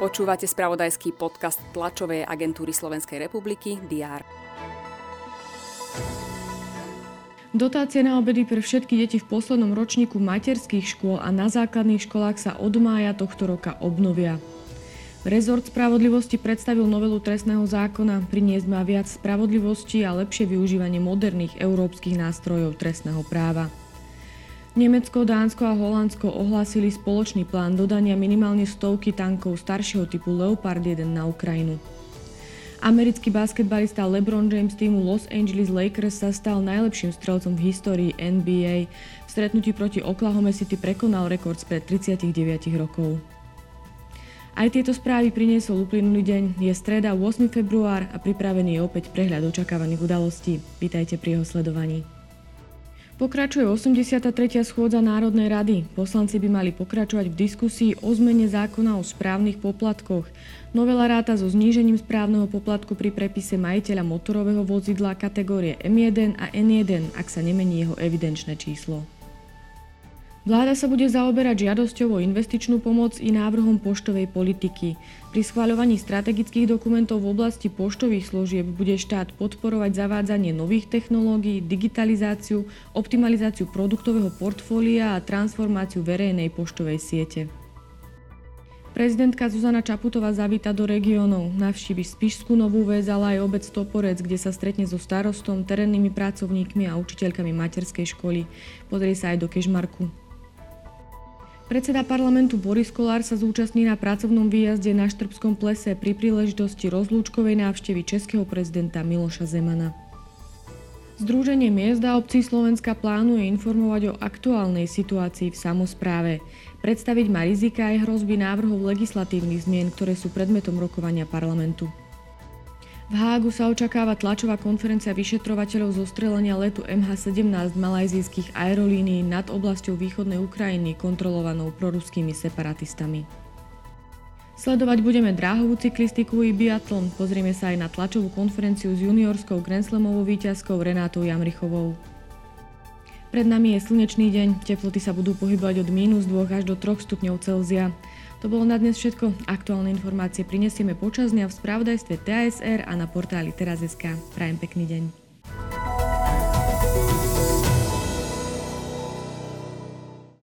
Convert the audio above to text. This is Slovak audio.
Počúvate spravodajský podcast tlačovej agentúry Slovenskej republiky DR. Dotácie na obedy pre všetky deti v poslednom ročníku materských škôl a na základných školách sa od mája tohto roka obnovia. Rezort spravodlivosti predstavil novelu trestného zákona, priniesť má viac spravodlivosti a lepšie využívanie moderných európskych nástrojov trestného práva. Nemecko, Dánsko a Holandsko ohlásili spoločný plán dodania minimálne stovky tankov staršieho typu Leopard 1 na Ukrajinu. Americký basketbalista LeBron James týmu Los Angeles Lakers sa stal najlepším strelcom v histórii NBA. V stretnutí proti Oklahoma City prekonal rekord spred 39 rokov. Aj tieto správy priniesol uplynulý deň. Je streda 8. február a pripravený je opäť prehľad očakávaných udalostí. Vítajte pri jeho sledovaní. Pokračuje 83. schôdza Národnej rady. Poslanci by mali pokračovať v diskusii o zmene zákona o správnych poplatkoch. Novela ráta so znížením správneho poplatku pri prepise majiteľa motorového vozidla kategórie M1 a N1, ak sa nemení jeho evidenčné číslo. Vláda sa bude zaoberať žiadosťou o investičnú pomoc i návrhom poštovej politiky. Pri schváľovaní strategických dokumentov v oblasti poštových služieb bude štát podporovať zavádzanie nových technológií, digitalizáciu, optimalizáciu produktového portfólia a transformáciu verejnej poštovej siete. Prezidentka Zuzana Čaputová zavíta do regiónov, navštívi Spišskú Novú väz, ale aj obec Toporec, kde sa stretne so starostom, terénnymi pracovníkmi a učiteľkami materskej školy. Pozrie sa aj do Kežmarku. Predseda parlamentu Boris Kolár sa zúčastní na pracovnom výjazde na Štrbskom plese pri príležitosti rozlúčkovej návštevy českého prezidenta Miloša Zemana. Združenie miest a obcí Slovenska plánuje informovať o aktuálnej situácii v samozpráve. Predstaviť má rizika aj hrozby návrhov legislatívnych zmien, ktoré sú predmetom rokovania parlamentu. V Hágu sa očakáva tlačová konferencia vyšetrovateľov zo strelenia letu MH17 malajzijských aerolínií nad oblasťou východnej Ukrajiny kontrolovanou proruskými separatistami. Sledovať budeme dráhovú cyklistiku i biatlon. Pozrieme sa aj na tlačovú konferenciu s juniorskou Grenslamovou víťazkou Renátou Jamrichovou. Pred nami je slnečný deň, teploty sa budú pohybovať od minus 2 až do 3 stupňov Celzia. To bolo na dnes všetko. Aktuálne informácie prinesieme počas dňa v spravodajstve TASR a na portáli teraz.sk. Prajem pekný deň.